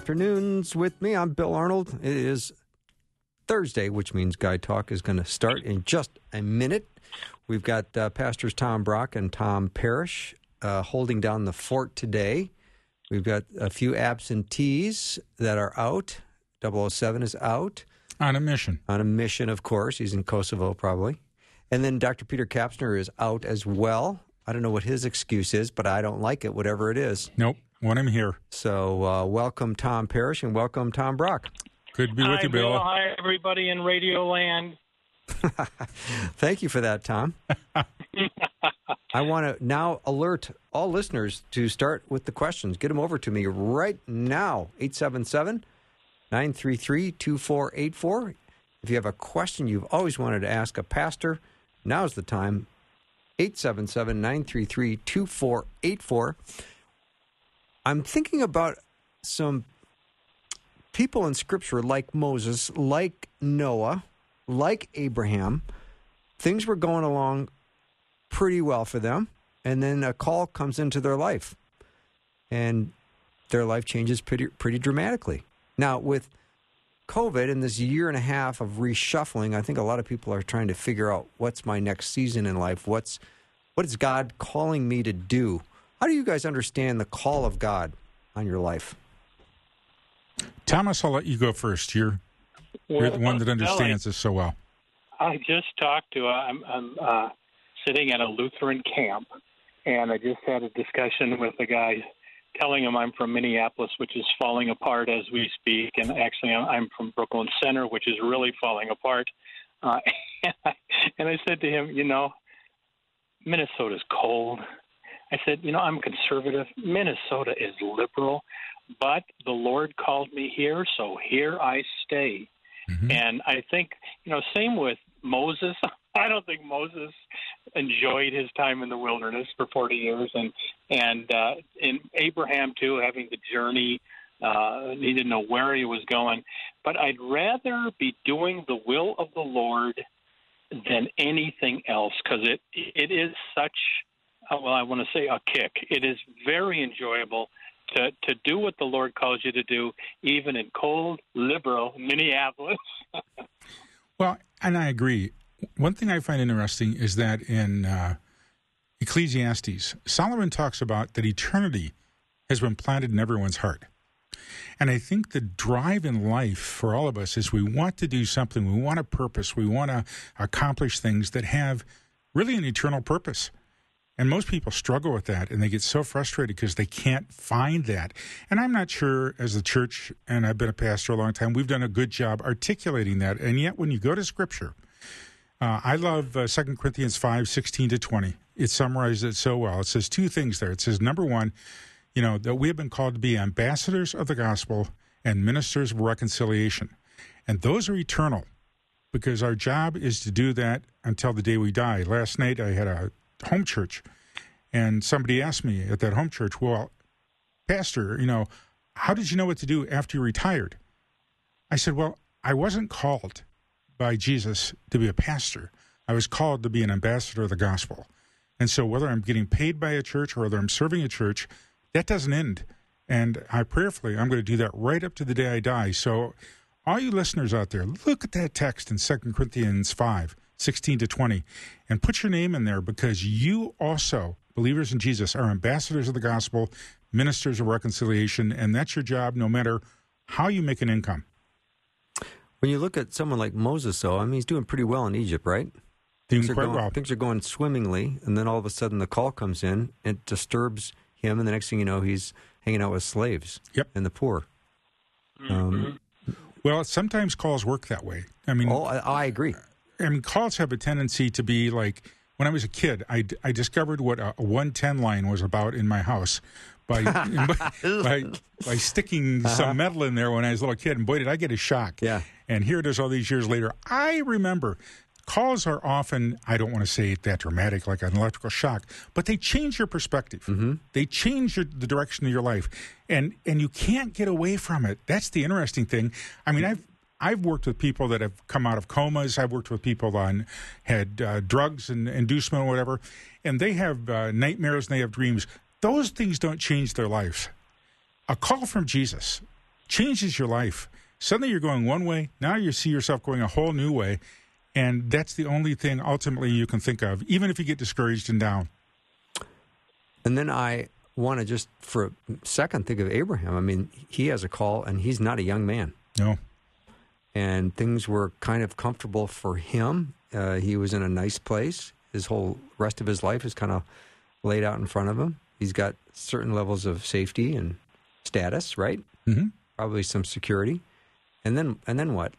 Afternoons with me. I'm Bill Arnold. It is Thursday, which means Guy Talk is going to start in just a minute. We've got uh, Pastors Tom Brock and Tom Parrish uh, holding down the fort today. We've got a few absentees that are out. 007 is out On a mission. on a mission, of course. He's in Kosovo, probably. And then Dr. Peter Kapsner is out as well. I don't know what his excuse is, but I don't like it, whatever it is. Nope. Want him here. So, uh, welcome Tom Parrish and welcome Tom Brock. Good to be Hi, with you, Bill. Hi, everybody in Radio Land. Thank you for that, Tom. I want to now alert all listeners to start with the questions. Get them over to me right now. 877 933 2484. If you have a question you've always wanted to ask a pastor, now's the time. 877 933 2484. I'm thinking about some people in Scripture like Moses, like Noah, like Abraham. Things were going along pretty well for them, and then a call comes into their life, and their life changes pretty pretty dramatically. Now, with COVID and this year and a half of reshuffling, I think a lot of people are trying to figure out what's my next season in life. What's what is God calling me to do? How do you guys understand the call of God on your life? Thomas, I'll let you go first. You're, you're the one that understands this so well. I just talked to. Uh, I'm, I'm uh, sitting at a Lutheran camp, and I just had a discussion with a guy, telling him I'm from Minneapolis, which is falling apart as we speak, and actually I'm- I'm from Brooklyn Center, which is really falling apart. Uh, and, I, and I said to him, you know, Minnesota's cold. I said, you know, I'm conservative. Minnesota is liberal, but the Lord called me here, so here I stay. Mhm. And I think, you know, same with Moses. I don't think Moses enjoyed his time in the wilderness for 40 years, and and uh, in Abraham too, having the journey. Uh, he didn't know where he was going, but I'd rather be doing the will of the Lord than anything else because it it is such. Uh, Well, I want to say a kick. It is very enjoyable to to do what the Lord calls you to do, even in cold, liberal Minneapolis. Well, and I agree. One thing I find interesting is that in uh, Ecclesiastes, Solomon talks about that eternity has been planted in everyone's heart. And I think the drive in life for all of us is we want to do something, we want a purpose, we want to accomplish things that have really an eternal purpose. And most people struggle with that and they get so frustrated because they can't find that. And I'm not sure, as the church, and I've been a pastor a long time, we've done a good job articulating that. And yet, when you go to Scripture, uh, I love uh, 2 Corinthians 5 16 to 20. It summarizes it so well. It says two things there. It says, number one, you know, that we have been called to be ambassadors of the gospel and ministers of reconciliation. And those are eternal because our job is to do that until the day we die. Last night I had a home church and somebody asked me at that home church, well, Pastor, you know, how did you know what to do after you retired? I said, well, I wasn't called by Jesus to be a pastor. I was called to be an ambassador of the gospel. And so whether I'm getting paid by a church or whether I'm serving a church, that doesn't end. And I prayerfully, I'm going to do that right up to the day I die. So all you listeners out there, look at that text in 2 Corinthians 5, 16 to 20, and put your name in there because you also, believers in Jesus, are ambassadors of the gospel, ministers of reconciliation, and that's your job no matter how you make an income. When you look at someone like Moses, though, I mean, he's doing pretty well in Egypt, right? Things Doing are quite going, well. Things are going swimmingly, and then all of a sudden the call comes in. It disturbs him, and the next thing you know, he's hanging out with slaves Yep. and the poor. Um, Well, sometimes calls work that way. I mean, oh, I, I agree. I mean, calls have a tendency to be like when I was a kid, I, I discovered what a 110 line was about in my house by by, by sticking uh-huh. some metal in there when I was a little kid. And boy, did I get a shock. Yeah. And here it is all these years later. I remember calls are often, I don't want to say it that dramatic like an electrical shock, but they change your perspective. Mm-hmm. They change your, the direction of your life. And, and you can't get away from it. That's the interesting thing. I mean, I've I've worked with people that have come out of comas. I've worked with people on had uh, drugs and inducement or whatever, and they have uh, nightmares and they have dreams. Those things don't change their life. A call from Jesus changes your life. Suddenly you're going one way. Now you see yourself going a whole new way, and that's the only thing ultimately you can think of, even if you get discouraged and down. And then I want to just for a second think of Abraham. I mean, he has a call, and he's not a young man. No and things were kind of comfortable for him. Uh, he was in a nice place. His whole rest of his life is kind of laid out in front of him. He's got certain levels of safety and status, right? Mm-hmm. Probably some security, and then and then what?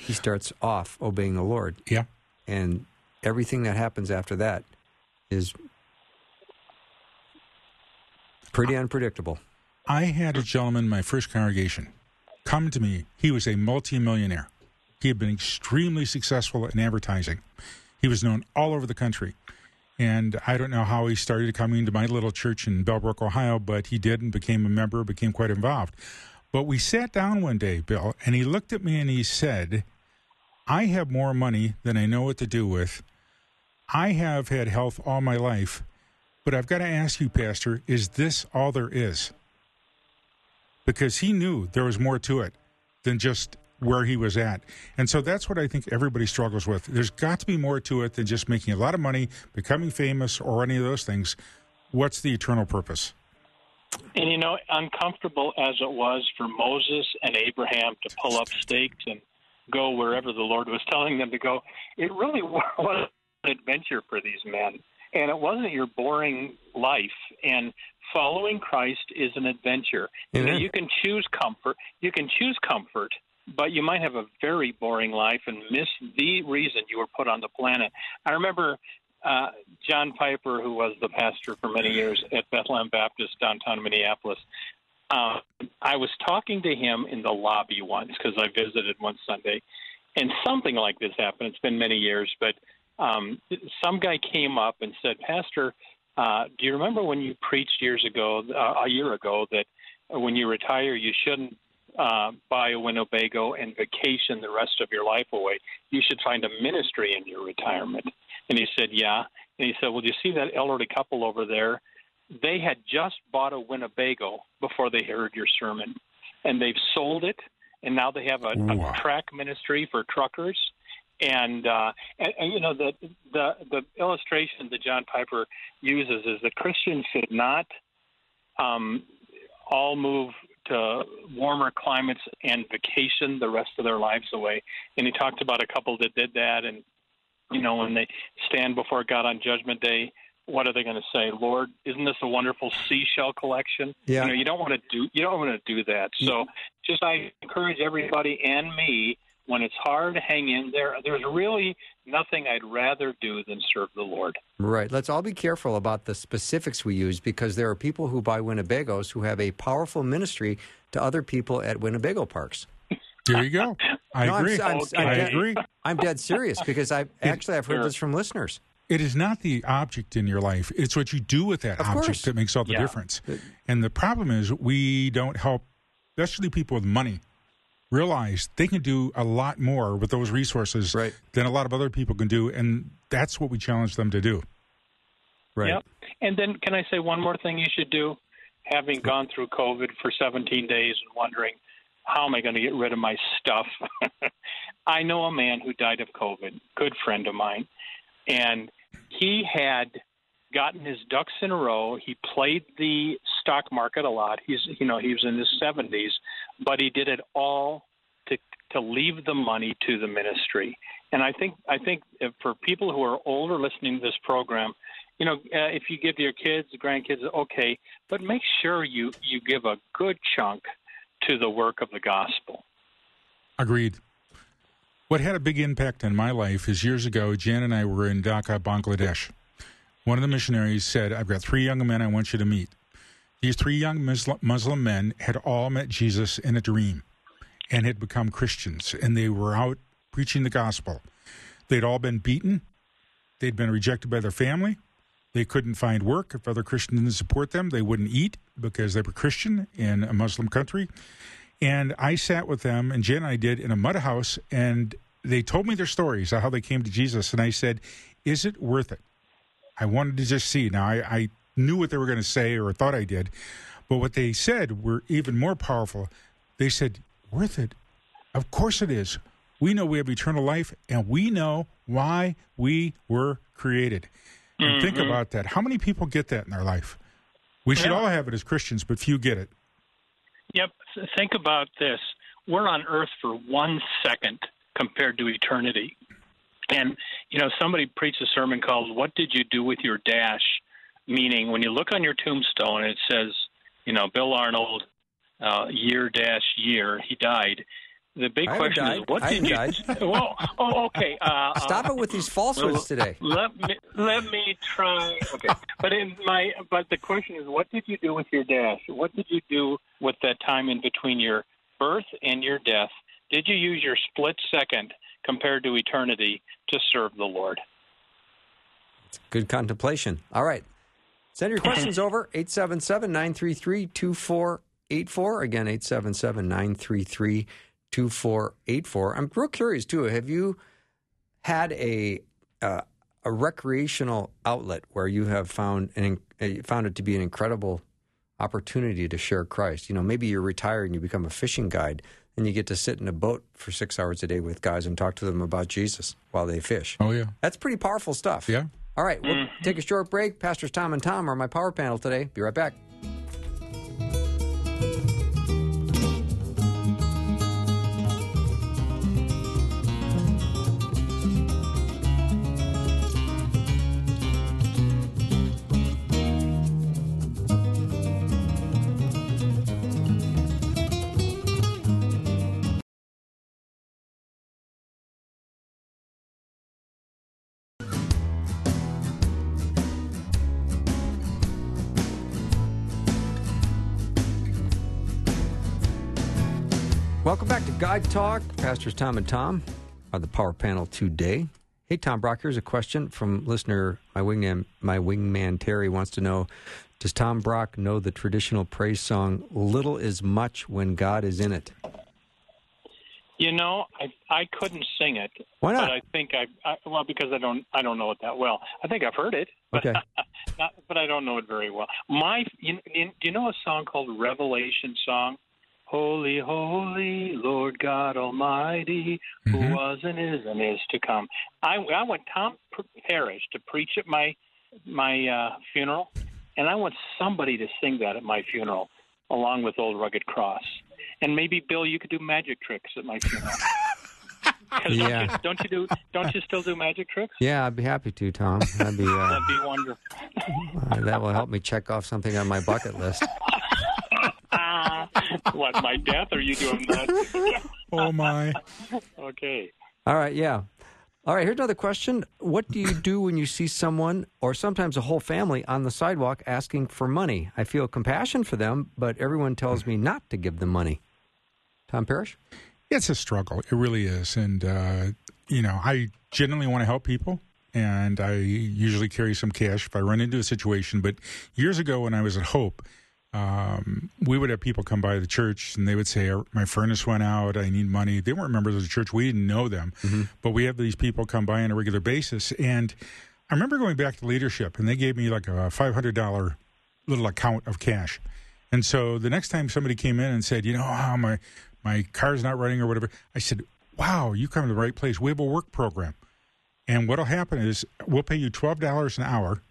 He starts off obeying the Lord. Yeah, and everything that happens after that is pretty unpredictable. I had a gentleman in my first congregation come to me. He was a multimillionaire. He had been extremely successful in advertising. He was known all over the country. And I don't know how he started coming to my little church in Bellbrook, Ohio, but he did and became a member, became quite involved. But we sat down one day, Bill, and he looked at me and he said, I have more money than I know what to do with. I have had health all my life, but I've got to ask you, Pastor, is this all there is? Because he knew there was more to it than just where he was at. And so that's what I think everybody struggles with. There's got to be more to it than just making a lot of money, becoming famous, or any of those things. What's the eternal purpose? And you know, uncomfortable as it was for Moses and Abraham to pull up stakes and go wherever the Lord was telling them to go, it really was an adventure for these men. And it wasn't your boring life. And following Christ is an adventure. You, know, you can choose comfort. You can choose comfort, but you might have a very boring life and miss the reason you were put on the planet. I remember uh, John Piper, who was the pastor for many years at Bethlehem Baptist downtown Minneapolis. Uh, I was talking to him in the lobby once because I visited one Sunday, and something like this happened. It's been many years, but um, some guy came up and said, Pastor, uh, do you remember when you preached years ago, uh, a year ago, that when you retire, you shouldn't uh, buy a Winnebago and vacation the rest of your life away? You should find a ministry in your retirement. And he said, Yeah. And he said, Well, do you see that elderly couple over there? They had just bought a Winnebago before they heard your sermon, and they've sold it, and now they have a, a track ministry for truckers and, uh, and, and you know the the the illustration that John Piper uses is that Christians should not um, all move to warmer climates and vacation the rest of their lives away. And he talked about a couple that did that, and you know when they stand before God on Judgment Day, what are they going to say? Lord, isn't this a wonderful seashell collection? Yeah. You know, you don't want to do you don't want to do that. So, just I encourage everybody and me when it's hard, hang in there. There's really nothing I'd rather do than serve the Lord. Right. Let's all be careful about the specifics we use because there are people who buy Winnebagos who have a powerful ministry to other people at Winnebago parks. There you go. I no, agree. I'm, I'm, I'm i dead, agree. I'm dead serious because I actually I've heard this from listeners. It is not the object in your life; it's what you do with that of object course. that makes all the yeah. difference. And the problem is, we don't help, especially people with money realize they can do a lot more with those resources right. than a lot of other people can do, and that's what we challenge them to do. Right. Yep. And then, can I say one more thing you should do? Having gone through COVID for 17 days and wondering how am I going to get rid of my stuff, I know a man who died of COVID, good friend of mine, and he had gotten his ducks in a row. He played the stock market a lot. He's you know he was in his 70s, but he did it all to to leave the money to the ministry. And I think I think for people who are older listening to this program, you know, uh, if you give your kids, grandkids, okay, but make sure you you give a good chunk to the work of the gospel. Agreed. What had a big impact on my life is years ago, Jan and I were in Dhaka, Bangladesh. One of the missionaries said, I've got three young men I want you to meet. These three young Muslim men had all met Jesus in a dream and had become Christians, and they were out preaching the gospel. They'd all been beaten, they'd been rejected by their family, they couldn't find work. If other Christians didn't support them, they wouldn't eat because they were Christian in a Muslim country. And I sat with them, and Jen and I did, in a mud house, and they told me their stories of how they came to Jesus. And I said, Is it worth it? I wanted to just see. Now, I, I knew what they were going to say, or thought I did, but what they said were even more powerful. They said, Worth it? Of course it is. We know we have eternal life, and we know why we were created. And mm-hmm. think about that. How many people get that in their life? We should all have it as Christians, but few get it. Yep. Think about this. We're on earth for one second compared to eternity. And, you know, somebody preached a sermon called What Did You Do with Your Dash? Meaning, when you look on your tombstone, it says, you know, Bill Arnold, uh, year dash year, he died. The big question is, what I did you? Died. well, oh, okay. Uh, Stop uh, it with these falsehoods well, today. Let me let me try. Okay, but in my but the question is, what did you do with your dash? What did you do with that time in between your birth and your death? Did you use your split second compared to eternity to serve the Lord? It's good contemplation. All right. Send your questions over 877 933 2484. Again, 877 933 2484. I'm real curious, too. Have you had a. Uh, a recreational outlet where you have found an uh, found it to be an incredible opportunity to share Christ. You know, maybe you're retired and you become a fishing guide, and you get to sit in a boat for six hours a day with guys and talk to them about Jesus while they fish. Oh yeah, that's pretty powerful stuff. Yeah. All right, we'll mm. take a short break. Pastors Tom and Tom are my power panel today. Be right back. Welcome back to Guy Talk. Pastors Tom and Tom on the Power Panel today. Hey, Tom Brock, here's a question from listener. My wingman, my wingman Terry wants to know: Does Tom Brock know the traditional praise song "Little is Much When God Is in It"? You know, I I couldn't sing it. Why not? But I think I, I well because I don't I don't know it that well. I think I've heard it. But, okay. not, but I don't know it very well. My, you, you, do you know a song called Revelation Song? Holy, holy, Lord God Almighty, mm-hmm. who was and is and is to come. I, I want Tom Parrish to preach at my my uh, funeral, and I want somebody to sing that at my funeral, along with Old Rugged Cross. And maybe Bill, you could do magic tricks at my funeral. yeah. Don't you, don't you, do? Don't you still do magic tricks? Yeah, I'd be happy to, Tom. That'd be uh, that'd be wonderful. uh, that will help me check off something on my bucket list. what, my death? Are you doing that? oh, my. Okay. All right, yeah. All right, here's another question. What do you do when you see someone or sometimes a whole family on the sidewalk asking for money? I feel compassion for them, but everyone tells me not to give them money. Tom Parrish? It's a struggle. It really is. And, uh, you know, I genuinely want to help people and I usually carry some cash if I run into a situation. But years ago when I was at Hope, um, we would have people come by the church and they would say, My furnace went out. I need money. They weren't members of the church. We didn't know them. Mm-hmm. But we have these people come by on a regular basis. And I remember going back to leadership and they gave me like a $500 little account of cash. And so the next time somebody came in and said, You know, oh, my, my car's not running or whatever, I said, Wow, you come to the right place. We have a work program. And what'll happen is we'll pay you $12 an hour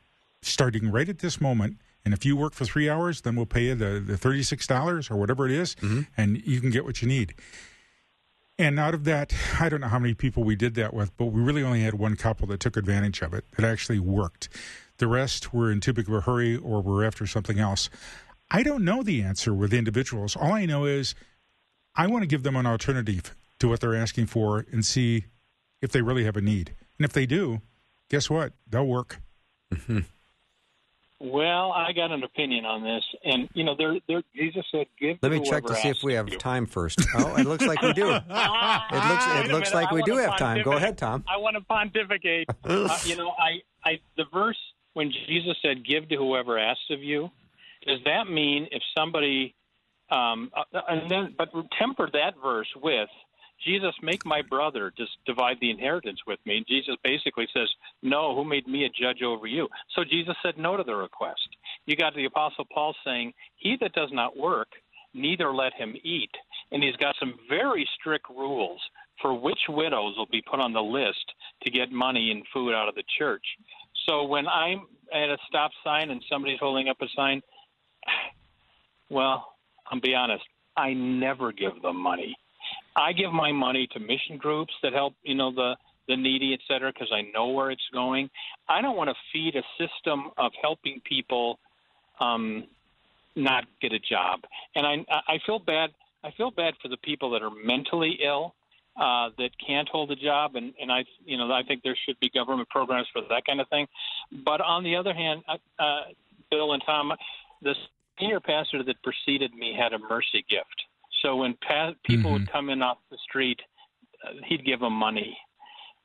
starting right at this moment and if you work for three hours, then we'll pay you the, the $36 or whatever it is, mm-hmm. and you can get what you need. And out of that, I don't know how many people we did that with, but we really only had one couple that took advantage of it, that actually worked. The rest were in too big of a hurry or were after something else. I don't know the answer with individuals. All I know is I want to give them an alternative to what they're asking for and see if they really have a need. And if they do, guess what? They'll work. Mm-hmm. Well, I got an opinion on this, and you know, there, there. Jesus said, "Give." Let me check to see if we have you. time first. Oh, it looks like we do. It looks it looks minute, like I we do have time. Go ahead, Tom. I want to pontificate. uh, you know, I, I, the verse when Jesus said, "Give to whoever asks of you," does that mean if somebody, um, uh, and then, but temper that verse with Jesus, make my brother just divide the inheritance with me. And Jesus basically says, No, who made me a judge over you? So Jesus said no to the request. You got the Apostle Paul saying, He that does not work, neither let him eat. And he's got some very strict rules for which widows will be put on the list to get money and food out of the church. So when I'm at a stop sign and somebody's holding up a sign, well, I'll be honest, I never give them money. I give my money to mission groups that help, you know, the the needy, et cetera, because I know where it's going. I don't want to feed a system of helping people um, not get a job, and I I feel bad. I feel bad for the people that are mentally ill uh, that can't hold a job, and and I you know I think there should be government programs for that kind of thing. But on the other hand, uh, uh, Bill and Tom, the senior pastor that preceded me had a mercy gift. So when pa- people would come in off the street, uh, he'd give them money.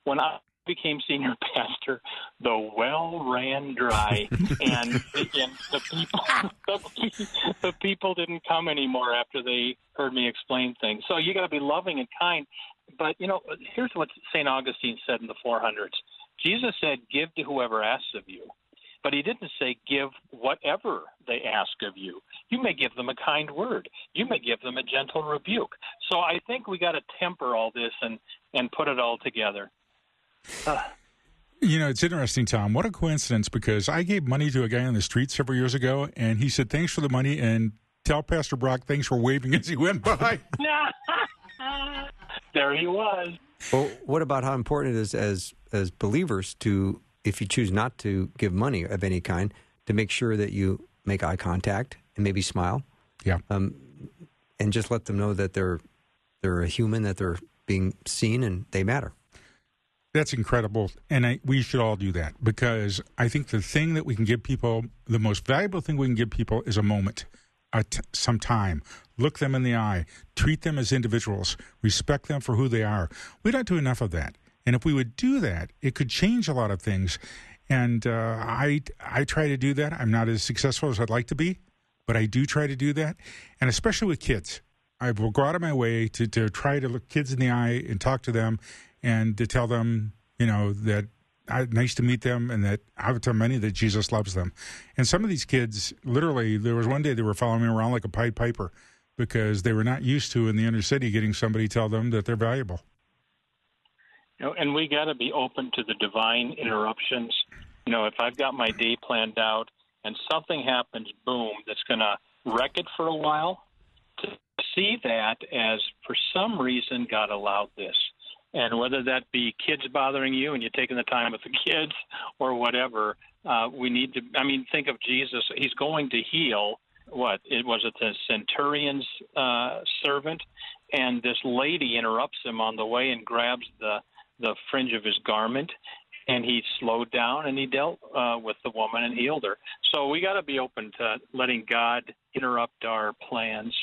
When I became senior pastor, the well ran dry, and, and the people the, the people didn't come anymore after they heard me explain things. So you got to be loving and kind. But you know, here's what Saint Augustine said in the 400s. Jesus said, "Give to whoever asks of you." But he didn't say give whatever they ask of you. You may give them a kind word. You may give them a gentle rebuke. So I think we got to temper all this and and put it all together. Uh, You know, it's interesting, Tom. What a coincidence because I gave money to a guy on the street several years ago, and he said, Thanks for the money, and tell Pastor Brock thanks for waving as he went by. there he was. Well, what about how important it is as as believers to, if you choose not to give money of any kind, to make sure that you make eye contact and maybe smile, yeah. um, and just let them know that they're they're a human, that they're being seen, and they matter. That's incredible. And I, we should all do that because I think the thing that we can give people, the most valuable thing we can give people is a moment, a t- some time. Look them in the eye, treat them as individuals, respect them for who they are. We don't do enough of that. And if we would do that, it could change a lot of things. And uh, I, I try to do that. I'm not as successful as I'd like to be, but I do try to do that. And especially with kids, I will go out of my way to, to try to look kids in the eye and talk to them and to tell them, you know, that I, nice to meet them and that I would tell many that Jesus loves them. And some of these kids, literally, there was one day they were following me around like a Pied Piper because they were not used to in the inner city getting somebody tell them that they're valuable. Know, and we got to be open to the divine interruptions. You know, if I've got my day planned out and something happens, boom, that's going to wreck it for a while, to see that as for some reason God allowed this. And whether that be kids bothering you and you're taking the time with the kids or whatever, uh, we need to. I mean, think of Jesus. He's going to heal. What it was it the centurion's uh, servant, and this lady interrupts him on the way and grabs the the fringe of his garment, and he slowed down and he dealt uh, with the woman and healed her. So we got to be open to letting God interrupt our plans.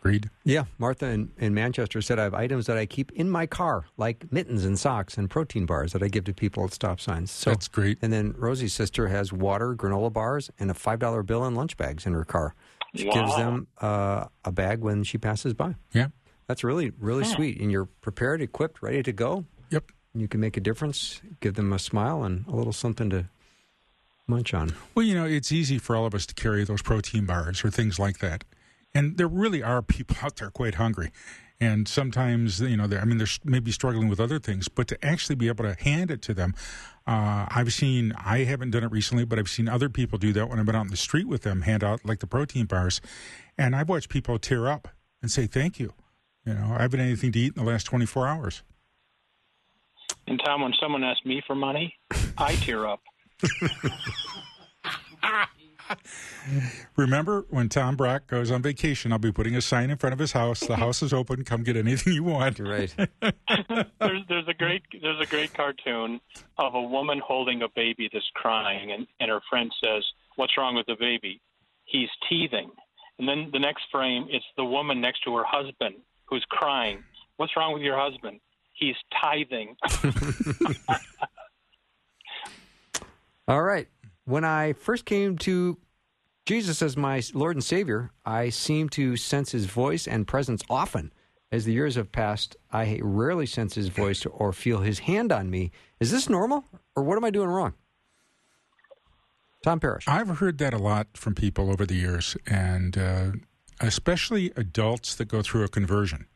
Agreed. Yeah, Martha in, in Manchester said I have items that I keep in my car, like mittens and socks and protein bars that I give to people at stop signs. So That's great. And then Rosie's sister has water, granola bars, and a five dollar bill and lunch bags in her car. She gives them uh, a bag when she passes by. Yeah. That's really really Hmm. sweet, and you're prepared, equipped, ready to go. Yep. You can make a difference. Give them a smile and a little something to munch on. Well, you know, it's easy for all of us to carry those protein bars or things like that. And there really are people out there quite hungry. And sometimes, you know, I mean, they're maybe struggling with other things, but to actually be able to hand it to them, uh, I've seen, I haven't done it recently, but I've seen other people do that when I've been out in the street with them, hand out like the protein bars. And I've watched people tear up and say, thank you. You know, I haven't had anything to eat in the last 24 hours. And Tom, when someone asks me for money, I tear up. Remember, when Tom Brock goes on vacation, I'll be putting a sign in front of his house. The house is open. Come get anything you want. Right. there's there's a great there's a great cartoon of a woman holding a baby that's crying, and and her friend says, "What's wrong with the baby?" He's teething. And then the next frame, it's the woman next to her husband who's crying. What's wrong with your husband? He's tithing. All right. When I first came to Jesus as my Lord and Savior, I seemed to sense his voice and presence often. As the years have passed, I rarely sense his voice or feel his hand on me. Is this normal, or what am I doing wrong? Tom Parrish. I've heard that a lot from people over the years, and uh, especially adults that go through a conversion.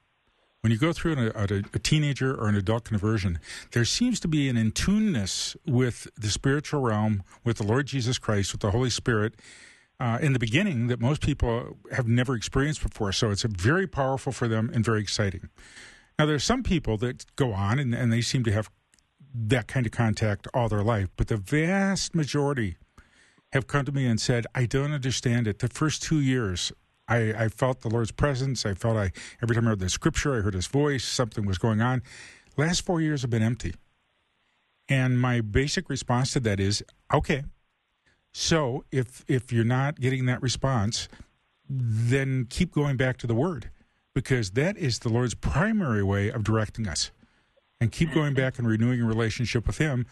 When you go through a, a, a, teenager or an adult conversion, there seems to be an intuneness with the spiritual realm, with the Lord Jesus Christ, with the Holy Spirit. Uh, in the beginning, that most people have never experienced before. So it's very powerful for them and very exciting. Now, there are some people that go on and, and they seem to have that kind of contact all their life, but the vast majority have come to me and said, I don't understand it. The first two years, I, I felt the Lord's presence. I felt I every time I read the scripture, I heard his voice, something was going on. Last four years have been empty. And my basic response to that is, okay. So if if you're not getting that response, then keep going back to the word because that is the Lord's primary way of directing us. And keep going back and renewing a relationship with him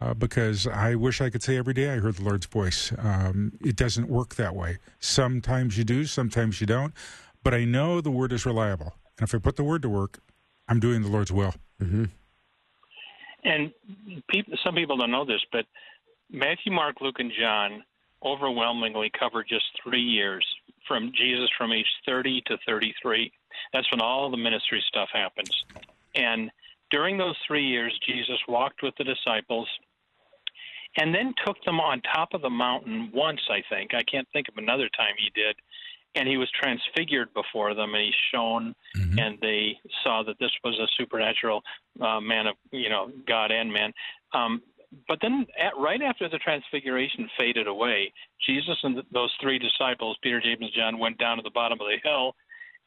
uh, because I wish I could say every day I heard the Lord's voice. Um, it doesn't work that way. Sometimes you do, sometimes you don't. But I know the word is reliable. And if I put the word to work, I'm doing the Lord's will. Mm-hmm. And people, some people don't know this, but Matthew, Mark, Luke, and John overwhelmingly cover just three years from Jesus from age 30 to 33. That's when all the ministry stuff happens. And during those three years, Jesus walked with the disciples and then took them on top of the mountain once, I think. I can't think of another time he did. And he was transfigured before them, and he shone, mm-hmm. and they saw that this was a supernatural uh, man of, you know, God and man. Um, but then, at, right after the transfiguration faded away, Jesus and those three disciples, Peter, James, and John, went down to the bottom of the hill,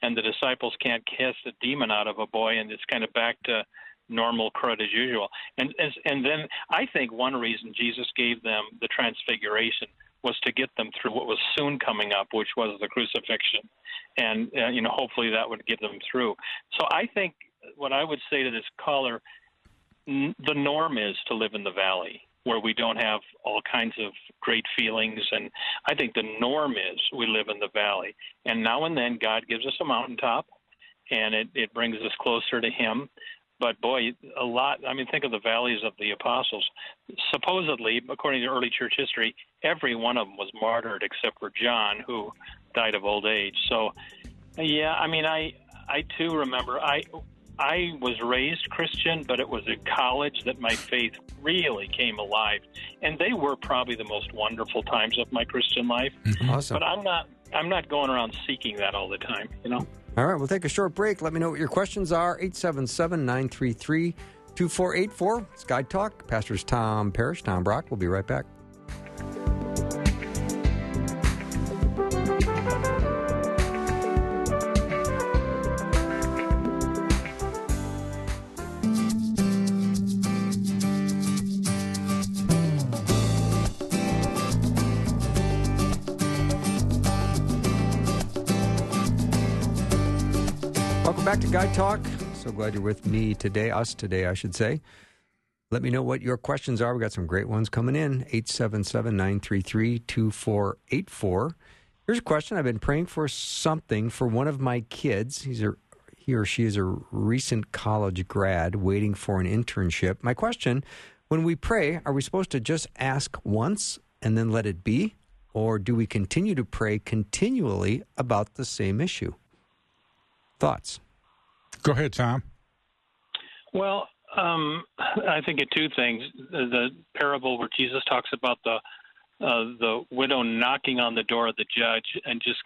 and the disciples can't cast a demon out of a boy, and it's kind of back to normal crud as usual. And and then I think one reason Jesus gave them the transfiguration was to get them through what was soon coming up, which was the crucifixion, and uh, you know hopefully that would get them through. So I think what I would say to this caller, n- the norm is to live in the valley where we don't have all kinds of great feelings and I think the norm is we live in the valley and now and then God gives us a mountaintop and it, it brings us closer to him but boy, a lot. I mean, think of the valleys of the apostles. Supposedly, according to early church history, every one of them was martyred except for John, who died of old age. So, yeah, I mean, I I too remember I I was raised Christian, but it was at college that my faith really came alive, and they were probably the most wonderful times of my Christian life. Mm-hmm. Awesome. But I'm not I'm not going around seeking that all the time, you know. All right, we'll take a short break. Let me know what your questions are. 877 933 2484. It's Guy Talk. Pastors Tom Parrish, Tom Brock. We'll be right back. Guy Talk. So glad you're with me today, us today, I should say. Let me know what your questions are. we got some great ones coming in. 877 933 2484. Here's a question. I've been praying for something for one of my kids. He's a he or she is a recent college grad waiting for an internship. My question when we pray, are we supposed to just ask once and then let it be? Or do we continue to pray continually about the same issue? Thoughts? Go ahead, Tom. Well, um, I think of two things: the parable where Jesus talks about the uh, the widow knocking on the door of the judge, and just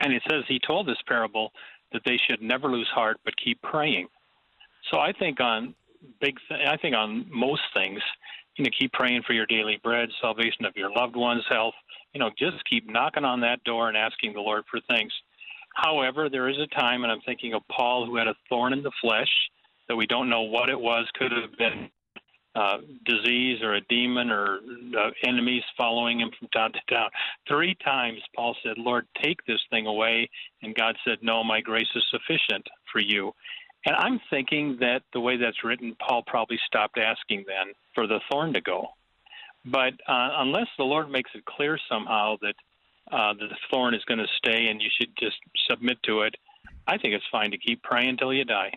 and it says he told this parable that they should never lose heart but keep praying. So I think on big, th- I think on most things, you know, keep praying for your daily bread, salvation of your loved ones, health, you know, just keep knocking on that door and asking the Lord for things. However, there is a time, and I'm thinking of Paul who had a thorn in the flesh that we don't know what it was. Could have been uh, disease or a demon or uh, enemies following him from town to town. Three times Paul said, Lord, take this thing away. And God said, No, my grace is sufficient for you. And I'm thinking that the way that's written, Paul probably stopped asking then for the thorn to go. But uh, unless the Lord makes it clear somehow that uh, the thorn is going to stay and you should just submit to it, I think it's fine to keep praying until you die.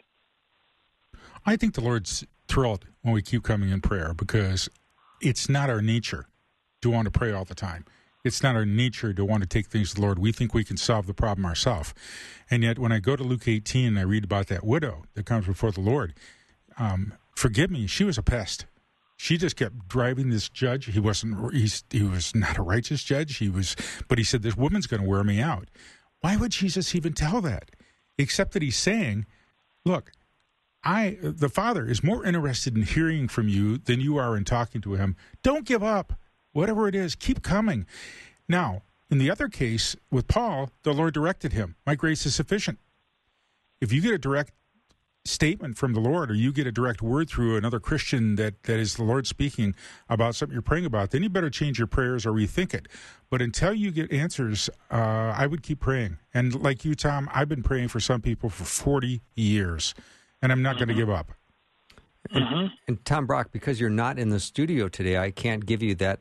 I think the Lord's thrilled when we keep coming in prayer because it's not our nature to want to pray all the time. It's not our nature to want to take things to the Lord. We think we can solve the problem ourselves. And yet, when I go to Luke 18 and I read about that widow that comes before the Lord, um, forgive me, she was a pest. She just kept driving this judge. He wasn't. He was not a righteous judge. He was, but he said, "This woman's going to wear me out." Why would Jesus even tell that? Except that he's saying, "Look, I, the Father, is more interested in hearing from you than you are in talking to him. Don't give up. Whatever it is, keep coming. Now, in the other case with Paul, the Lord directed him, My grace is sufficient. If you get a direct statement from the Lord or you get a direct word through another Christian that, that is the Lord speaking about something you're praying about, then you better change your prayers or rethink it. But until you get answers, uh, I would keep praying. And like you, Tom, I've been praying for some people for 40 years and I'm not mm-hmm. going to give up. And, mm-hmm. and, Tom Brock, because you're not in the studio today, I can't give you that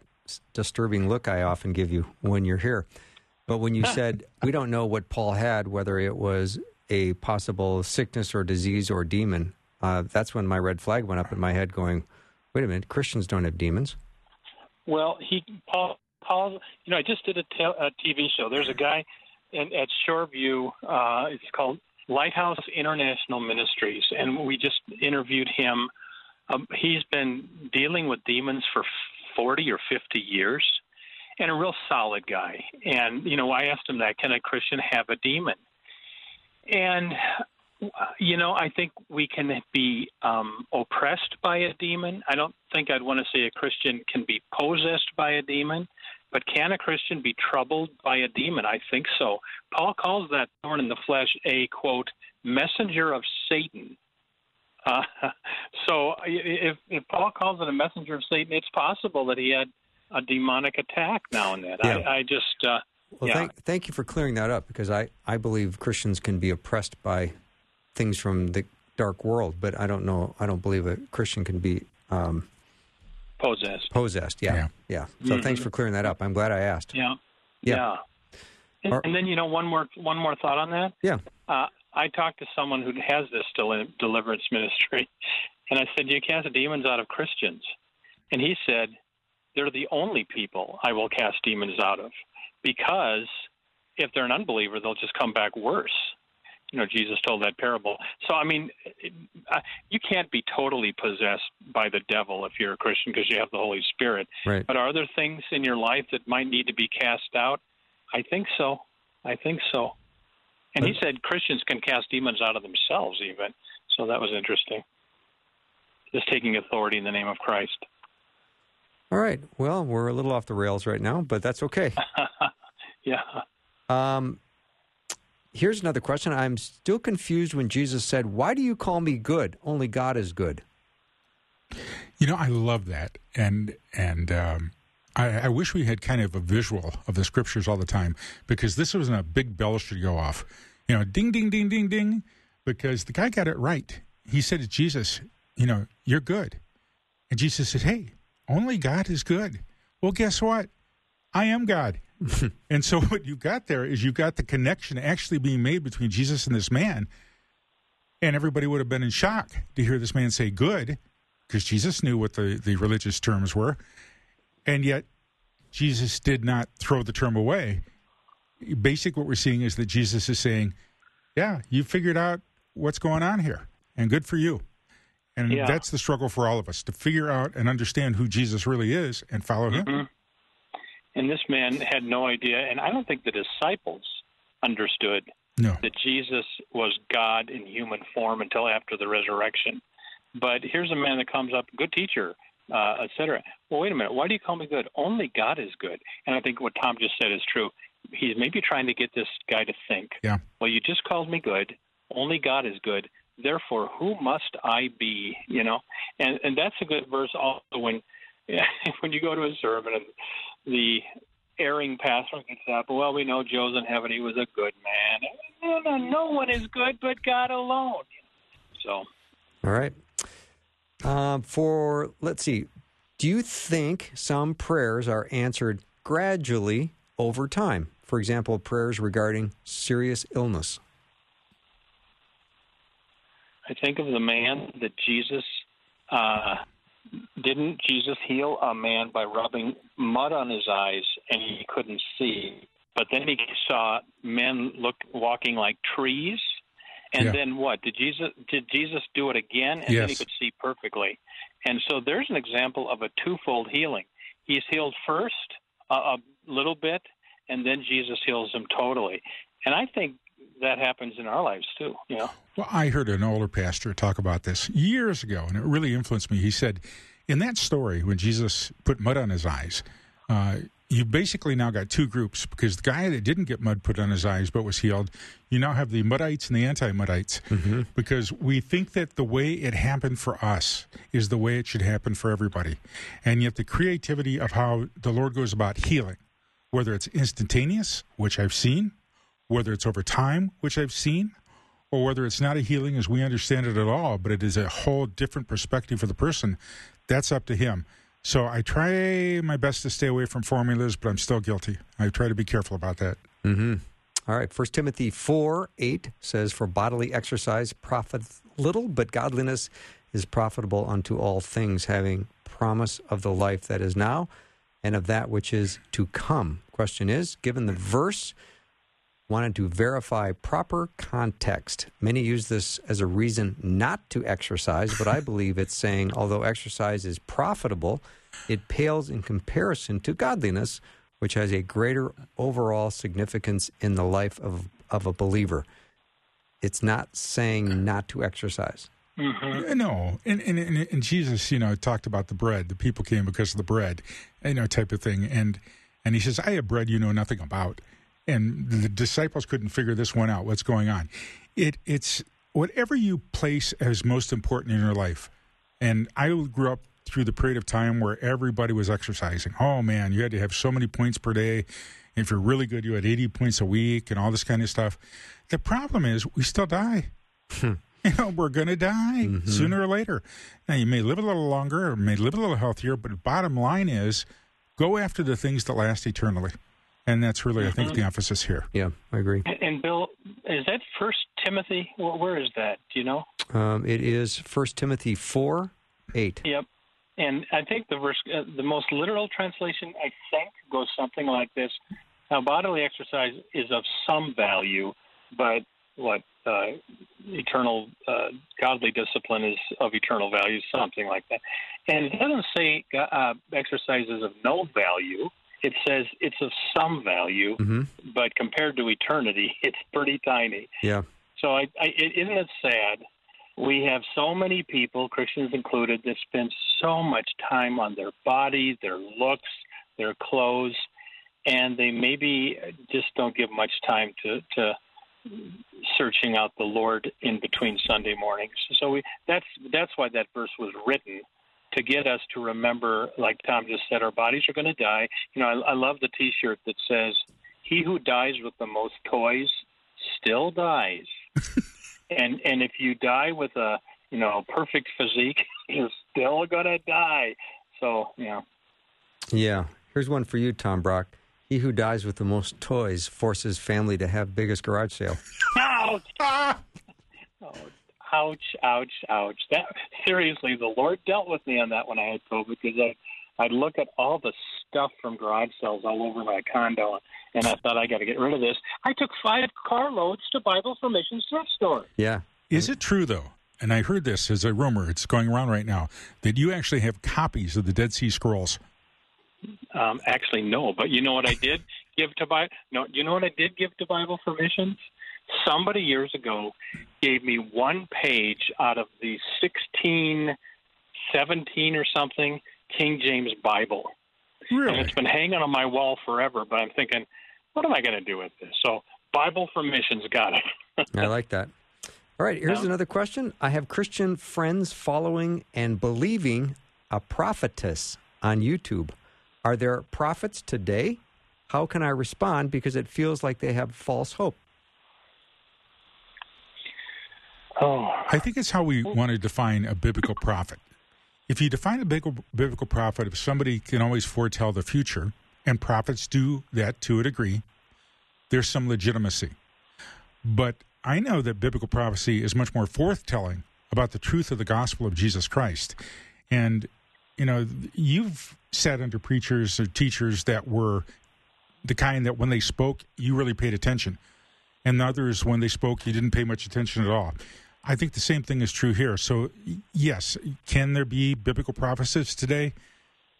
disturbing look I often give you when you're here. But when you said we don't know what Paul had, whether it was a possible sickness or disease or demon, uh, that's when my red flag went up in my head, going, "Wait a minute, Christians don't have demons." Well, he Paul Paul, you know, I just did a, te- a TV show. There's a guy in, at Shoreview. Uh, it's called Lighthouse International Ministries, and we just interviewed him. Um, he's been dealing with demons for 40 or 50 years, and a real solid guy. And you know, I asked him that: Can a Christian have a demon? And you know, I think we can be um, oppressed by a demon. I don't think I'd want to say a Christian can be possessed by a demon, but can a Christian be troubled by a demon? I think so. Paul calls that thorn in the flesh a quote messenger of Satan. Uh, so if, if Paul calls it a messenger of Satan, it's possible that he had a demonic attack now and then. Yeah. I, I just. Uh, well, yeah. thank, thank you for clearing that up because I, I believe Christians can be oppressed by things from the dark world, but I don't know. I don't believe a Christian can be um, possessed. Possessed, yeah, yeah. yeah. So mm-hmm. thanks for clearing that up. I'm glad I asked. Yeah, yeah. yeah. And, and, then you know one more one more thought on that. Yeah. Uh, I talked to someone who has this deliverance ministry, and I said, "You cast demons out of Christians," and he said, "They're the only people I will cast demons out of, because if they're an unbeliever, they'll just come back worse." you know Jesus told that parable. So I mean, you can't be totally possessed by the devil if you're a Christian because you have the Holy Spirit. Right. But are there things in your life that might need to be cast out? I think so. I think so. And he said Christians can cast demons out of themselves even. So that was interesting. Just taking authority in the name of Christ. All right. Well, we're a little off the rails right now, but that's okay. yeah. Um, Here's another question. I'm still confused when Jesus said, Why do you call me good? Only God is good. You know, I love that. And, and, um, I, I, wish we had kind of a visual of the scriptures all the time because this wasn't a big bell should go off. You know, ding, ding, ding, ding, ding, because the guy got it right. He said to Jesus, You know, you're good. And Jesus said, Hey, only God is good. Well, guess what? I am God. and so what you've got there is you've got the connection actually being made between Jesus and this man. And everybody would have been in shock to hear this man say good, because Jesus knew what the, the religious terms were. And yet Jesus did not throw the term away. Basic what we're seeing is that Jesus is saying, Yeah, you figured out what's going on here, and good for you. And yeah. that's the struggle for all of us to figure out and understand who Jesus really is and follow him. Mm-hmm. And this man had no idea, and I don't think the disciples understood no. that Jesus was God in human form until after the resurrection. But here's a man that comes up, good teacher. uh, etc. Well, wait a minute. Why do you call me good? Only God is good. And I think what Tom just said is true. He's maybe trying to get this guy to think. Yeah. Well, you just called me good. Only God is good. Therefore, who must I be? You know, and and that's a good verse also when when you go to a sermon and the erring pastor gets up. Well, we know Joe's in heaven. He was a good man. No, no, no one is good but God alone. So. All right. Um, for let's see, do you think some prayers are answered gradually over time? For example, prayers regarding serious illness. I think of the man that Jesus uh, didn't Jesus heal a man by rubbing mud on his eyes and he couldn't see, but then he saw men look walking like trees. And Yeah. then what? Did Jesus did Jesus do it again and then he could see perfectly? And so there's an example of a twofold healing. He's healed first a, a little bit and then Jesus heals him totally. And I think that happens in our lives too, you know. Well, I heard an older pastor talk about this years ago, and it really influenced me. He said, in that story, when Jesus put mud on his eyes, uh, you basically now got two groups because the guy that didn't get mud put on his eyes but was healed, you now have the Muddites and the anti Muddites because we think that the way it happened for us is the way it should happen for everybody. And yet, the creativity of how the Lord goes about healing, whether it's instantaneous, which I've seen, whether it's over time, which I've seen, or whether it's not a healing as we understand it at all, but it is a whole different perspective for the person, that's up to him. So I try my best to stay away from formulas, but I'm still guilty. I try to be careful about that. Mm-hmm. All right. First Timothy four eight says, "For bodily exercise profiteth little, but godliness is profitable unto all things, having promise of the life that is now, and of that which is to come." Question is, given the verse, wanted to verify proper context. Many use this as a reason not to exercise, but I believe it's saying, although exercise is profitable, it pales in comparison to godliness, which has a greater overall significance in the life of, of a believer. It's not saying not to exercise. Mm-hmm. No, and, and and and Jesus, you know, talked about the bread. The people came because of the bread, you know, type of thing. And and he says, "I have bread you know nothing about." And the disciples couldn't figure this one out. What's going on? It it's whatever you place as most important in your life. And I grew up through the period of time where everybody was exercising. Oh man, you had to have so many points per day. If you're really good, you had 80 points a week and all this kind of stuff. The problem is we still die. Hmm. you know, we're going to die mm-hmm. sooner or later. Now, you may live a little longer or may live a little healthier, but bottom line is go after the things that last eternally. And that's really, I think, the emphasis here. Yeah, I agree. And- And Bill, is that First Timothy? Where, where is that? Do you know? Um, it is First Timothy 4 8. Yep. And I think the verse, uh, the most literal translation, I think, goes something like this: Now, bodily exercise is of some value, but what uh, eternal, uh, godly discipline is of eternal value, something like that. And it doesn't say uh, exercise is of no value. It says it's of some value, mm-hmm. but compared to eternity, it's pretty tiny. Yeah. So, I, I, it, isn't it sad? We have so many people, Christians included, that spend so much time on their body, their looks, their clothes, and they maybe just don't give much time to, to searching out the Lord in between Sunday mornings. So we, that's that's why that verse was written to get us to remember, like Tom just said, our bodies are going to die. You know, I, I love the T-shirt that says, "He who dies with the most toys still dies." and and if you die with a you know perfect physique, you're still gonna die. So you know, Yeah. Here's one for you, Tom Brock. He who dies with the most toys forces family to have biggest garage sale. ouch, oh, ouch, ouch, ouch. That seriously, the Lord dealt with me on that when I had COVID because I. I'd look at all the stuff from garage sales all over my condo, and I thought I got to get rid of this. I took five carloads to Bible for Missions thrift store. Yeah. Is it true, though? And I heard this as a rumor, it's going around right now, that you actually have copies of the Dead Sea Scrolls. Um, actually, no. But you know what I did give to Bible? No, you know what I did give to Bible for Missions? Somebody years ago gave me one page out of the sixteen, seventeen or something King James Bible. Really? And it's been hanging on my wall forever, but I'm thinking, what am I going to do with this? So, Bible for Missions, got it. I like that. All right, here's Yeah. another question. I have Christian friends following and believing a prophetess on YouTube. Are there prophets today? How can I respond? Because it feels like they have false hope. Oh, I think it's how we oh. want to define a biblical prophet. If you define a biblical, biblical prophet, if somebody can always foretell the future, and prophets do that to a degree, there's some legitimacy. But I know that biblical prophecy is much more forthtelling about the truth of the gospel of Jesus Christ. And, you know, you've sat under preachers or teachers that were the kind that when they spoke, you really paid attention. And others, when they spoke, you didn't pay much attention at all. I think the same thing is true here. So, yes, can there be biblical prophecies today?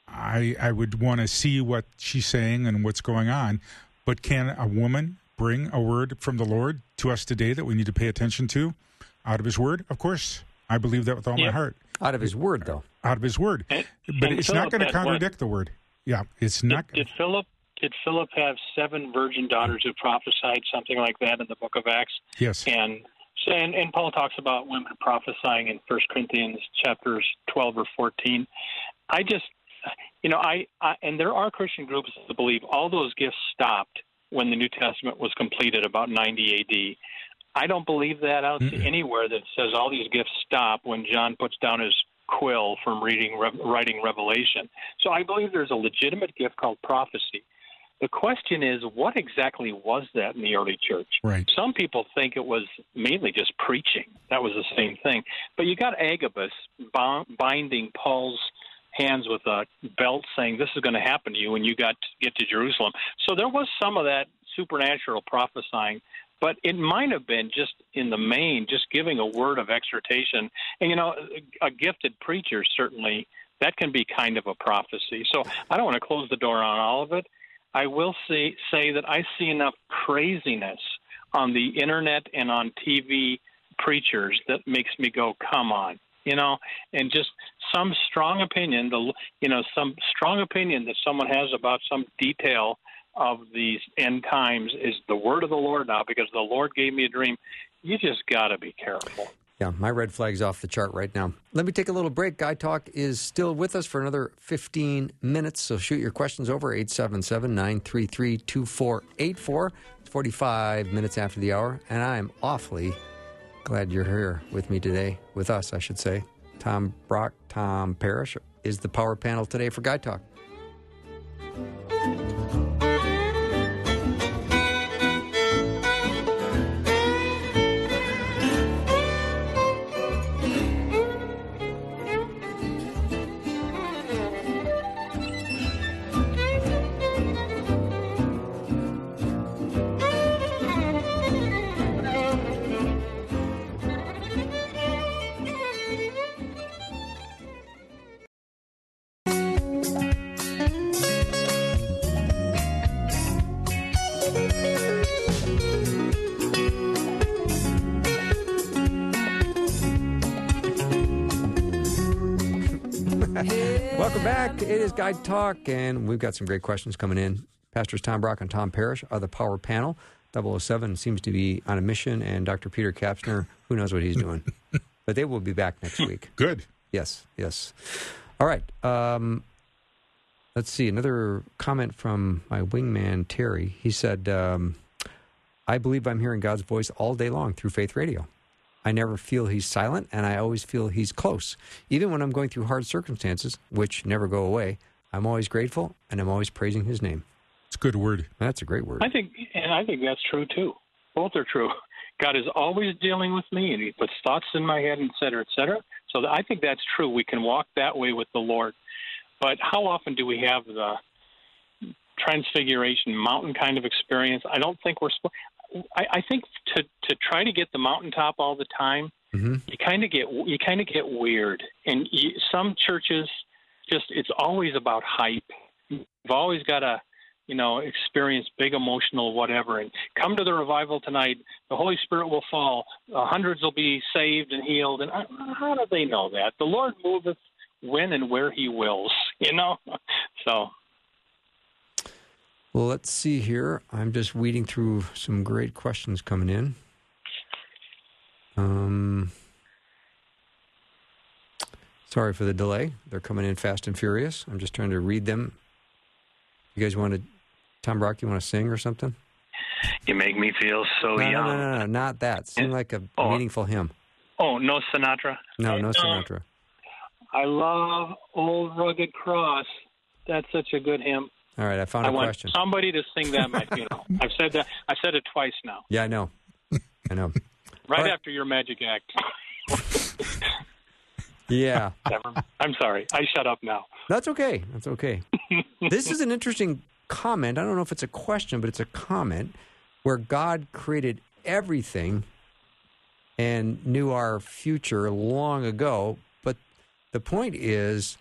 I I would want to see what she's saying and what's going on. But can a woman bring a word from the Lord to us today that we need to pay attention to out of His Word? Of course, I believe that with all my heart. Out of his word, though. Out of His Word, And- but and it's not going to had what? contradict the Word. Yeah, it's not. Did, did Philip did Philip have seven virgin daughters who prophesied something like that in the Book of Acts? yes, And so, and, and Paul talks about women prophesying in First Corinthians chapters twelve or fourteen. I just, you know, I, I and there are Christian groups that believe all those gifts stopped when the New Testament was completed about 90 A.D. I don't believe that. I don't see Mm-mm. anywhere that says all these gifts stop when John puts down his quill from reading writing Revelation. So I believe there's a legitimate gift called prophecy. The question is, what exactly was that in the early church? right. Some people think it was mainly just preaching. That was the same thing. But you got Agabus binding Paul's hands with a belt saying, This is going to happen to you when you got to get to Jerusalem. So there was some of that supernatural prophesying. But it might have been just in the main, just giving a word of exhortation. And, you know, a gifted preacher certainly, that can be kind of a prophecy. So I don't want to close the door on all of it. I will say, say that I see enough craziness on the internet and on TV preachers that makes me go, come on, you know, and just some strong opinion, the you know, some strong opinion that someone has about some detail of these end times is the word of the Lord now because the Lord gave me a dream. You just got to be careful. Yeah, my red flag's off the chart right now. Let me take a little break. Guy Talk is still with us for another 15 minutes, so shoot your questions over 877 933 2484. It's 45 minutes after the hour, and I'm awfully glad you're here with me today, with us, I should say. Tom Brock, Tom Parrish is the power panel today for Guy Talk. Guy Talk, and we've got some great questions coming in. Pastors Tom Brock and Tom Parrish are the power panel. 007 seems to be on a mission, and Dr. Peter Kapsner, who knows what he's doing. but they will be back next week. Good. Yes, yes. All right. Um, let's see. Another comment from my wingman, Terry. He said, um, I believe I'm hearing God's voice all day long through Faith Radio. I never feel he's silent, and I always feel he's close. Even when I'm going through hard circumstances, which never go away, I'm always grateful and I'm always praising his name. It's a good word. That's a great word. I think, and I think that's true too. Both are true. God is always dealing with me, and He puts thoughts in my head, et cetera, et cetera. So I think that's true. We can walk that way with the Lord. But how often do we have the transfiguration mountain kind of experience? I don't think we're. Sp- I, I think to to try to get the mountaintop all the time, hmm you kind of get you kind of get weird. And you, some churches just it's always about hype. You've always got to you know experience big emotional whatever and come to the revival tonight. The Holy Spirit will fall. Uh, hundreds will be saved and healed. And uh, how do they know that? The Lord moveth when and where He wills. You know, so. Well, let's see here. I'm just weeding through some great questions coming in. Um, sorry for the delay. They're coming in fast and furious. I'm just trying to read them. You guys want to, Tom Brock, you want to sing or something? You make me feel so no, young. No, no, no, no, not that. Sing like a oh. meaningful hymn. Oh, no Sinatra? No, no Sinatra. I love Old Rugged Cross. That's such a good hymn. All right, I found a I want question. Somebody to sing that at my funeral. I've said that. I've said it twice now. Yeah, I know. I know. right, right, after your magic act. yeah. I'm sorry. I shut up now. That's okay. That's okay. this is an interesting comment. I don't know if it's a question, but it's a comment where God created everything and knew our future long ago. But the point is,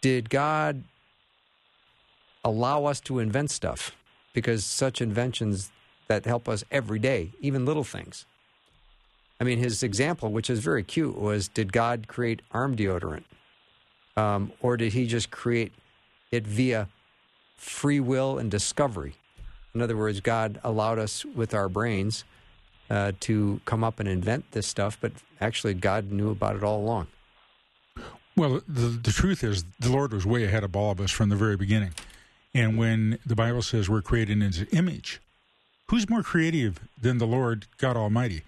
did God allow us to invent stuff because such inventions that help us every day, even little things. I mean, his example, which is very cute, was did God create arm deodorant? Um, or did he just create it via free will and discovery? In other words, God allowed us with our brains uh, to come up and invent this stuff, but actually, God knew about it all along. Well, the, the truth is, the Lord was way ahead of all of us from the very beginning. And when the Bible says we're created in His image, who's more creative than the Lord God Almighty,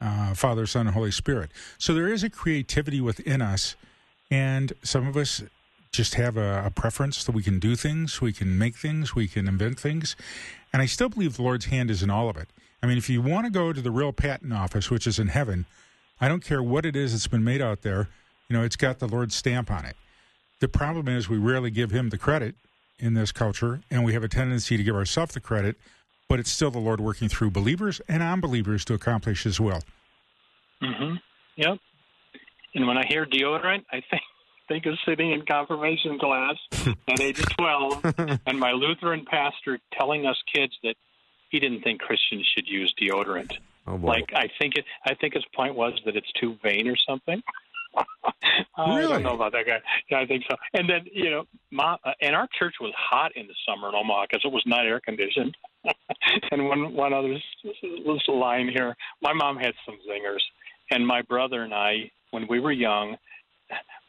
uh, Father, Son, and Holy Spirit? So there is a creativity within us, and some of us just have a, a preference that we can do things, we can make things, we can invent things. And I still believe the Lord's hand is in all of it. I mean, if you want to go to the real patent office, which is in heaven, I don't care what it is that's been made out there, you know, it's got the Lord's stamp on it. The problem is we rarely give him the credit in this culture, and we have a tendency to give ourselves the credit, but it's still the Lord working through believers and unbelievers to accomplish His will. Mm-hmm. Yep. And when I hear deodorant, I think think of sitting in confirmation class at age of twelve, and my Lutheran pastor telling us kids that he didn't think Christians should use deodorant. Oh, like I think it, I think his point was that it's too vain or something. I don't know about that guy. Yeah, I think so. And then you know, mom, uh, and our church was hot in the summer in Omaha because it was not air conditioned. and one one other little line here. My mom had some zingers, and my brother and I, when we were young,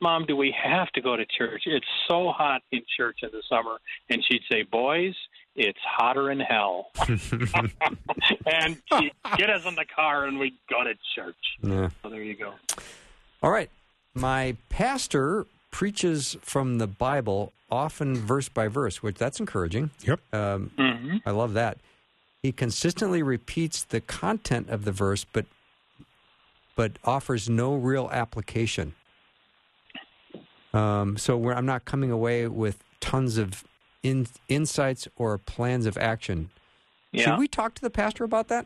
Mom, do we have to go to church? It's so hot in church in the summer. And she'd say, Boys, it's hotter in hell. and she'd get us in the car and we'd go to church. Yeah. So there you go. All right. My pastor preaches from the Bible, often verse by verse, which that's encouraging. Yep. Um, mm-hmm. I love that. He consistently repeats the content of the verse, but but offers no real application. Um, so I'm not coming away with tons of in, insights or plans of action. Yeah. Should we talk to the pastor about that?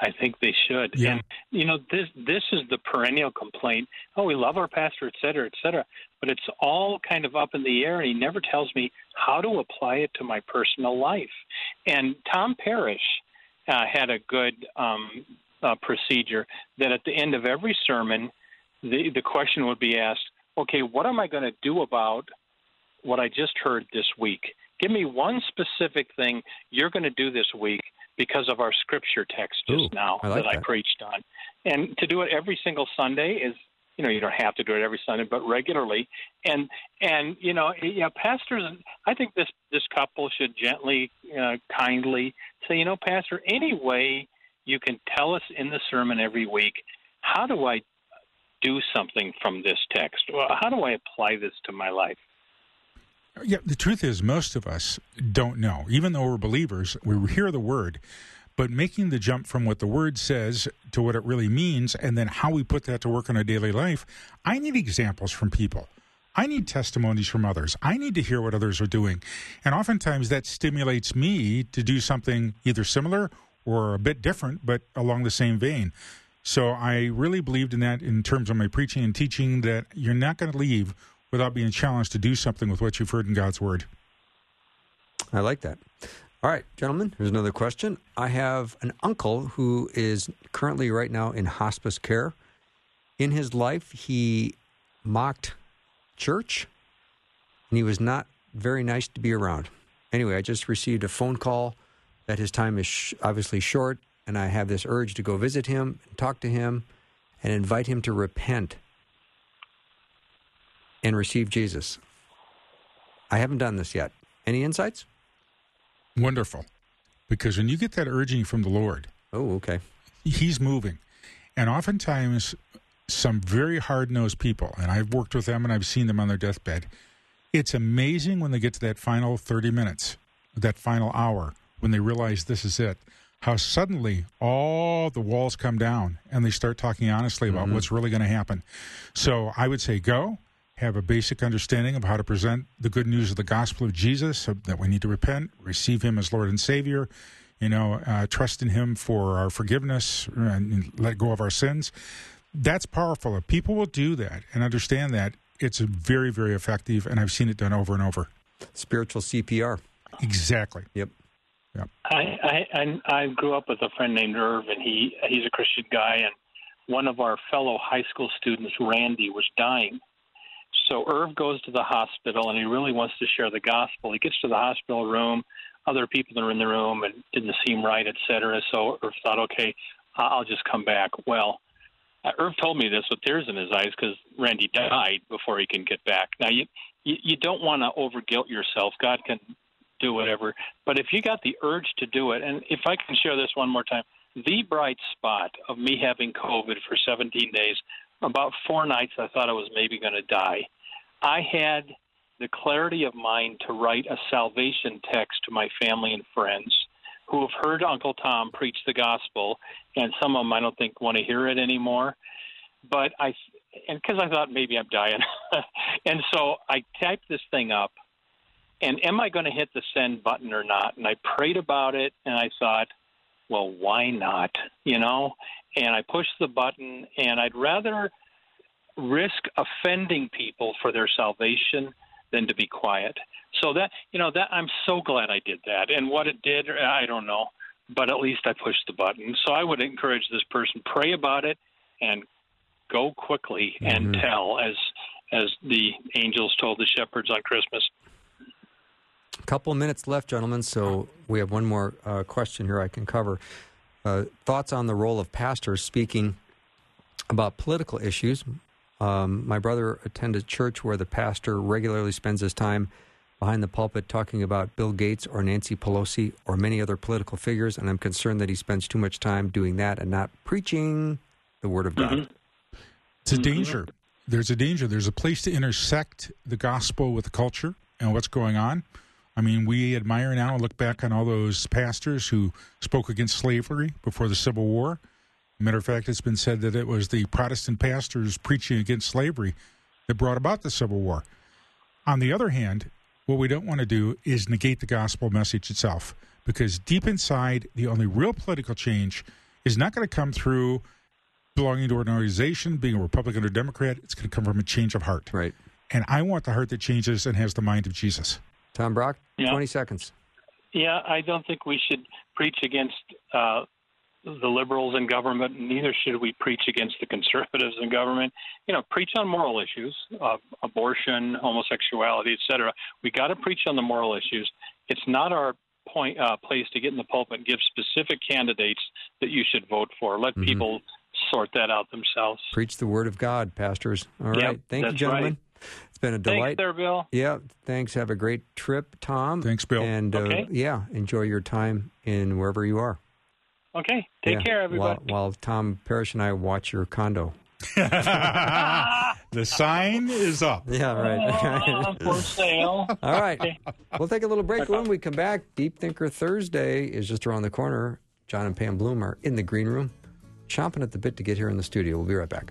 I think they should. Yeah. And you know, this this is the perennial complaint. Oh, we love our pastor, et cetera, et cetera. But it's all kind of up in the air, and he never tells me how to apply it to my personal life. And Tom Parrish uh, had a good um, uh, procedure that at the end of every sermon, the the question would be asked, "Okay, what am I going to do about what I just heard this week?" Give me one specific thing you're going to do this week because of our scripture text just Ooh, now I like that, I preached on. And to do it every single Sunday is, you know, you don't have to do it every Sunday, but regularly. And and you know, yeah, pastors. I think this this couple should gently, uh, kindly say, you know, Pastor, any way you can tell us in the sermon every week, how do I do something from this text? Well, how do I apply this to my life? Yeah, the truth is, most of us don't know. Even though we're believers, we hear the word, but making the jump from what the word says to what it really means, and then how we put that to work in our daily life, I need examples from people. I need testimonies from others. I need to hear what others are doing. And oftentimes that stimulates me to do something either similar or a bit different, but along the same vein. So I really believed in that in terms of my preaching and teaching that you're not going to leave without being challenged to do something with what you've heard in God's Word. I like that. All right, gentlemen, here's another question. I have an uncle who is currently right now in hospice care. In his life, he mocked church, and he was not very nice to be around. Anyway, I just received a phone call that his time is sh- obviously short, and I have this urge to go visit him, talk to him, and invite him to repent and receive Jesus. I haven't done this yet. Any insights? Wonderful. Because when you get that urging from the Lord, Oh, okay. He's moving. And oftentimes, some very hard nosed people, and I've worked with them and I've seen them on their deathbed, it's amazing when they get to that final 30 minutes, that final hour, when they realize this is it, how suddenly all the walls come down and they start talking honestly about mm-hmm. what's really going to happen. So I would say go, have a basic understanding of how to present the good news of the gospel of Jesus, so that we need to repent, receive Him as Lord and Savior, you know, uh, trust in Him for our forgiveness and let go of our sins. That's powerful. If people will do that and understand that, it's very, very effective, and I've seen it done over and over. Spiritual CPR. Exactly. Yep. Yep. I, I and I grew up with a friend named Irv, and he he's a Christian guy, and one of our fellow high school students, Randy, was dying. So Irv goes to the hospital, and he really wants to share the gospel. He gets to the hospital room, other people are in the room, and didn't seem right, et cetera. So Irv thought, okay, I'll just come back. Well, uh, Irv told me this with tears in his eyes because Randy died before he can get back. Now you you, you don't want to over guilt yourself. God can do whatever. But if you got the urge to do it, and if I can share this one more time, the bright spot of me having COVID for 17 days, about four nights, I thought I was maybe going to die. I had the clarity of mind to write a salvation text to my family and friends who have heard Uncle Tom preach the gospel, and some of them I don't think want to hear it anymore. But I, and because I thought maybe I'm dying, and so I typed this thing up and am I going to hit the send button or not? And I prayed about it, and I thought, well, why not? You know, and I pushed the button, and I'd rather risk offending people for their salvation than to be quiet. So that you know that I'm so glad I did that, and what it did, I don't know, but at least I pushed the button. So I would encourage this person pray about it and go quickly and Mhm. tell as as the angels told the shepherds on Christmas. A couple of minutes left, gentlemen, so we have one more uh, question here I can cover. Uh, thoughts on the role of pastors speaking about political issues. Um, my brother attended church where the pastor regularly spends his time behind the pulpit talking about Bill Gates or Nancy Pelosi or many other political figures, and I'm concerned that he spends too much time doing that and not preaching the Word of God. It's a danger. There's a danger. There's a place to intersect the gospel with the culture and what's going on. I mean, we admire now and look back on all those pastors who spoke against slavery before the Civil War. Matter of fact, it's been said that it was the Protestant pastors preaching against slavery that brought about the Civil War. On the other hand, what we don't want to do is negate the gospel message itself, because deep inside, the only real political change is not going to come through belonging to an organization, being a Republican or Democrat. It's going to come from a change of heart. Right. And I want the heart that changes and has the mind of Jesus. Tom Brock, Yeah. 20 seconds. Yeah, I don't think we should preach against uh, the liberals in government. Neither should we preach against the conservatives in government. You know, preach on moral issues, uh, abortion, homosexuality, etc. We got to preach on the moral issues. It's not our point uh, place to get in the pulpit and give specific candidates that you should vote for. Let Mhm. people sort that out themselves. Preach the Word of God, pastors. All right. Yep, Thank you, that's gentlemen. It's been a Thanks, delight. there, Bill. Yeah, thanks. Have a great trip, Tom. Thanks, Bill. And uh, yeah, enjoy your time in wherever you are. Okay, take Yeah, care, everybody. While, while Tom Parrish and I watch your condo. the sign is up. Yeah, Uh, right. for sale. All right. We'll take a little break. When we come back, Deep Thinker Thursday is just around the corner. John and Pam Bloom are in the green room, chomping at the bit to get here in the studio. We'll be right back.